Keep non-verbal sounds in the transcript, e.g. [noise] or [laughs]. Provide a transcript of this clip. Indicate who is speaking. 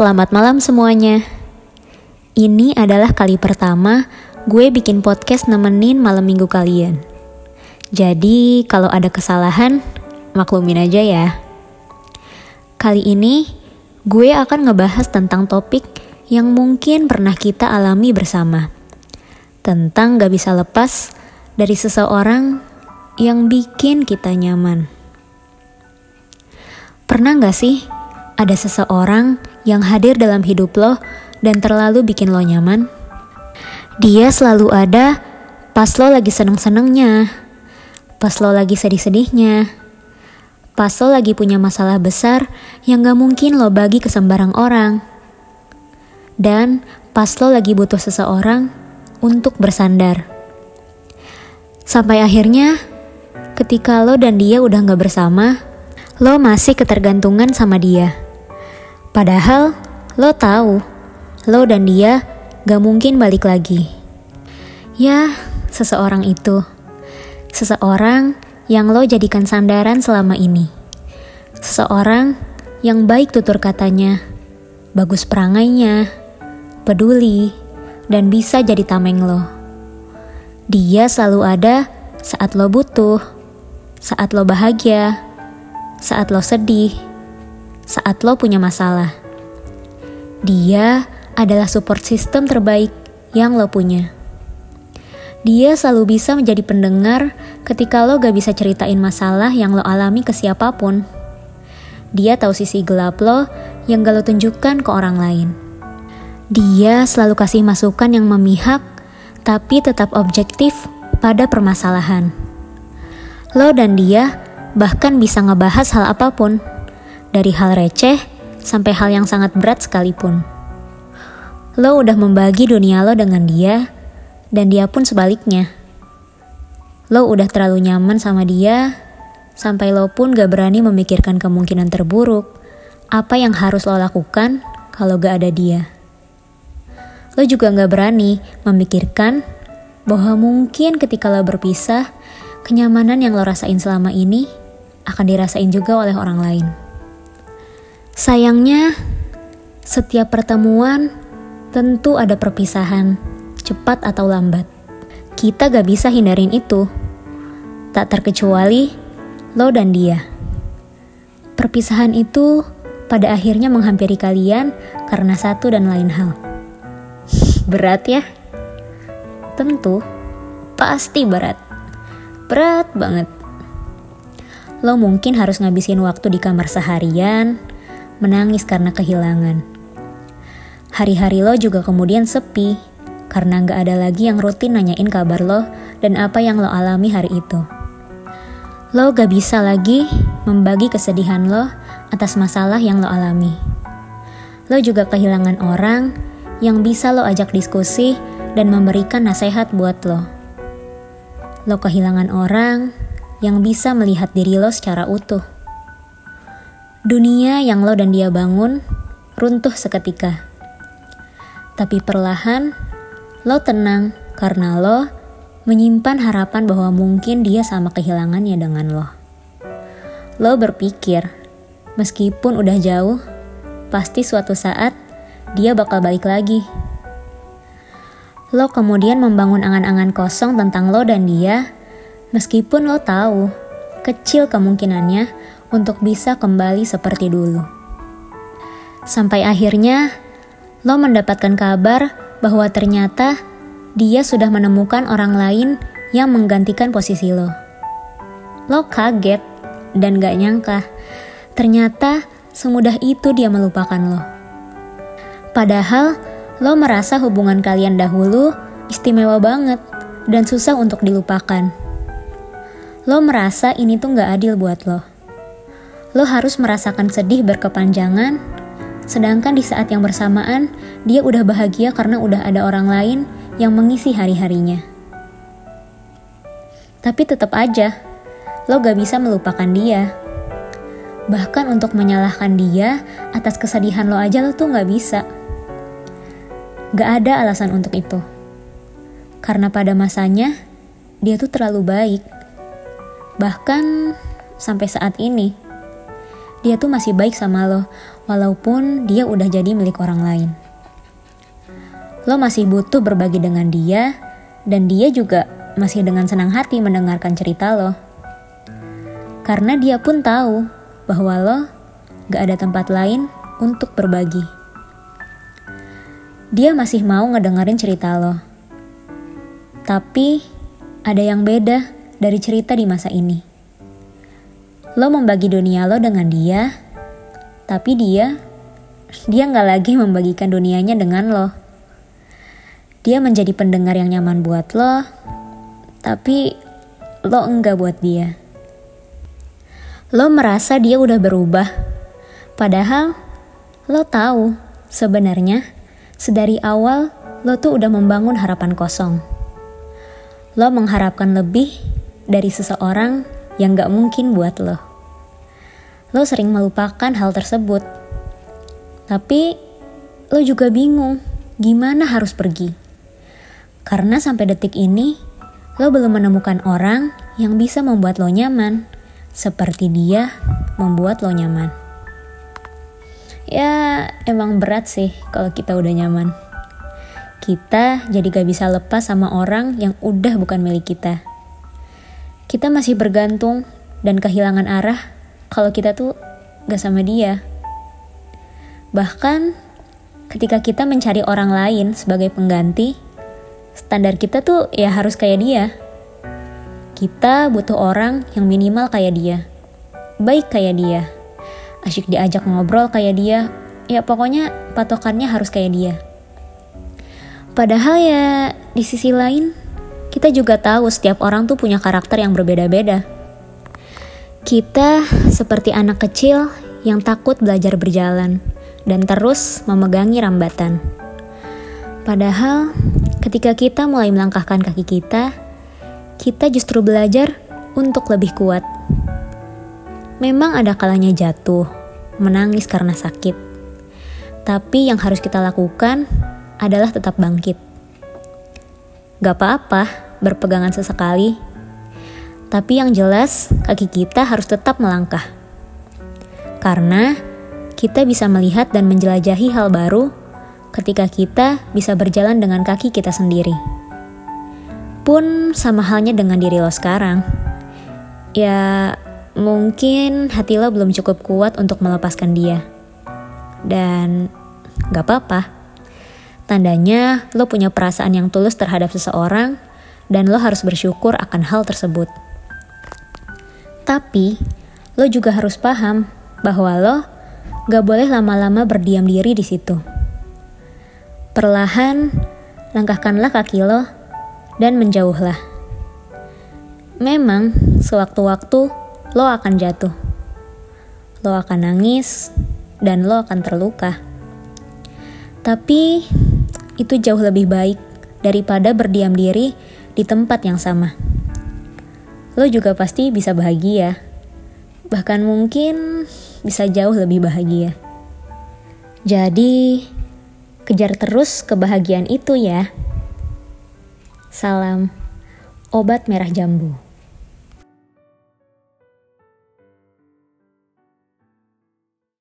Speaker 1: selamat malam semuanya. Ini adalah kali pertama gue bikin podcast nemenin malam minggu kalian. Jadi, kalau ada kesalahan, maklumin aja ya. Kali ini, gue akan ngebahas tentang topik yang mungkin pernah kita alami bersama. Tentang gak bisa lepas dari seseorang yang bikin kita nyaman. Pernah gak sih ada seseorang yang hadir dalam hidup lo dan terlalu bikin lo nyaman. Dia selalu ada pas lo lagi seneng-senengnya, pas lo lagi sedih-sedihnya, pas lo lagi punya masalah besar yang gak mungkin lo bagi ke sembarang orang. Dan pas lo lagi butuh seseorang untuk bersandar. Sampai akhirnya, ketika lo dan dia udah gak bersama, lo masih ketergantungan sama dia. Padahal lo tahu, lo dan dia gak mungkin balik lagi. Ya, seseorang itu. Seseorang yang lo jadikan sandaran selama ini. Seseorang yang baik tutur katanya, bagus perangainya, peduli, dan bisa jadi tameng lo. Dia selalu ada saat lo butuh, saat lo bahagia, saat lo sedih, saat lo punya masalah. Dia adalah support system terbaik yang lo punya. Dia selalu bisa menjadi pendengar ketika lo gak bisa ceritain masalah yang lo alami ke siapa pun. Dia tahu sisi gelap lo yang gak lo tunjukkan ke orang lain. Dia selalu kasih masukan yang memihak, tapi tetap objektif pada permasalahan. Lo dan dia bahkan bisa ngebahas hal apa pun dari hal receh sampai hal yang sangat berat sekalipun. Lo udah membagi dunia lo dengan dia, dan dia pun sebaliknya. Lo udah terlalu nyaman sama dia, sampai lo pun gak berani memikirkan kemungkinan terburuk, apa yang harus lo lakukan kalau gak ada dia. Lo juga gak berani memikirkan bahwa mungkin ketika lo berpisah, kenyamanan yang lo rasain selama ini akan dirasain juga oleh orang lain. Sayangnya, setiap pertemuan tentu ada perpisahan, cepat atau lambat. Kita gak bisa hindarin itu. Tak terkecuali lo dan dia. Perpisahan itu pada akhirnya menghampiri kalian karena satu dan lain hal. [laughs] Berat ya? Tentu, pasti berat. Berat banget. Lo mungkin harus ngabisin waktu di kamar seharian, menangis karena kehilangan. Hari-hari lo juga kemudian sepi, karena nggak ada lagi yang rutin nanyain kabar lo dan apa yang lo alami hari itu. Lo gak bisa lagi membagi kesedihan lo atas masalah yang lo alami. Lo juga kehilangan orang yang bisa lo ajak diskusi dan memberikan nasihat buat lo. Lo kehilangan orang yang bisa melihat diri lo secara utuh. Dunia yang lo dan dia bangun runtuh seketika. Tapi perlahan, lo tenang karena lo menyimpan harapan bahwa mungkin dia sama kehilangannya dengan lo. Lo berpikir, meskipun udah jauh, pasti suatu saat dia bakal balik lagi. Lo kemudian membangun angan-angan kosong tentang lo dan dia, meskipun lo tahu kecil kemungkinannya untuk bisa kembali seperti dulu. Sampai akhirnya, lo mendapatkan kabar bahwa ternyata dia sudah menemukan orang lain yang menggantikan posisi lo. Lo kaget dan gak nyangka, ternyata semudah itu dia melupakan lo. Padahal, lo merasa hubungan kalian dahulu istimewa banget dan susah untuk dilupakan. Lo merasa ini tuh gak adil buat lo lo harus merasakan sedih berkepanjangan, sedangkan di saat yang bersamaan dia udah bahagia karena udah ada orang lain yang mengisi hari-harinya. Tapi tetap aja, lo gak bisa melupakan dia. Bahkan untuk menyalahkan dia atas kesedihan lo aja lo tuh gak bisa. Gak ada alasan untuk itu. Karena pada masanya, dia tuh terlalu baik. Bahkan sampai saat ini dia tuh masih baik sama lo, walaupun dia udah jadi milik orang lain. Lo masih butuh berbagi dengan dia, dan dia juga masih dengan senang hati mendengarkan cerita lo. Karena dia pun tahu bahwa lo gak ada tempat lain untuk berbagi. Dia masih mau ngedengerin cerita lo. Tapi ada yang beda dari cerita di masa ini. Lo membagi dunia lo dengan dia, tapi dia, dia nggak lagi [laughs] membagikan dunianya dengan lo. Dia menjadi pendengar yang nyaman buat lo, tapi lo enggak buat dia. Lo merasa dia udah berubah, padahal lo tahu sebenarnya sedari awal lo tuh udah membangun harapan kosong. Lo mengharapkan lebih dari seseorang yang gak mungkin buat lo. Lo sering melupakan hal tersebut, tapi lo juga bingung gimana harus pergi. Karena sampai detik ini, lo belum menemukan orang yang bisa membuat lo nyaman, seperti dia membuat lo nyaman. Ya, emang berat sih kalau kita udah nyaman. Kita jadi gak bisa lepas sama orang yang udah bukan milik kita. Kita masih bergantung dan kehilangan arah kalau kita tuh gak sama dia. Bahkan ketika kita mencari orang lain sebagai pengganti, standar kita tuh ya harus kayak dia. Kita butuh orang yang minimal kayak dia, baik kayak dia, asyik diajak ngobrol kayak dia, ya pokoknya patokannya harus kayak dia. Padahal ya di sisi lain, kita juga tahu setiap orang tuh punya karakter yang berbeda-beda. Kita seperti anak kecil yang takut belajar berjalan dan terus memegangi rambatan. Padahal Ketika kita mulai melangkahkan kaki kita, kita justru belajar untuk lebih kuat. Memang ada kalanya jatuh, menangis karena sakit. Tapi yang harus kita lakukan adalah tetap bangkit. Gak apa-apa berpegangan sesekali, tapi yang jelas kaki kita harus tetap melangkah. Karena kita bisa melihat dan menjelajahi hal baru ketika kita bisa berjalan dengan kaki kita sendiri. Pun sama halnya dengan diri lo sekarang. Ya, mungkin hati lo belum cukup kuat untuk melepaskan dia. Dan gak apa-apa. Tandanya lo punya perasaan yang tulus terhadap seseorang dan lo harus bersyukur akan hal tersebut. Tapi, lo juga harus paham bahwa lo gak boleh lama-lama berdiam diri di situ. Perlahan, langkahkanlah kaki lo dan menjauhlah. Memang, sewaktu-waktu lo akan jatuh. Lo akan nangis dan lo akan terluka. Tapi, itu jauh lebih baik daripada berdiam diri di tempat yang sama. Lo juga pasti bisa bahagia. Bahkan mungkin bisa jauh lebih bahagia. Jadi, Kejar terus kebahagiaan itu ya. Salam, obat merah jambu.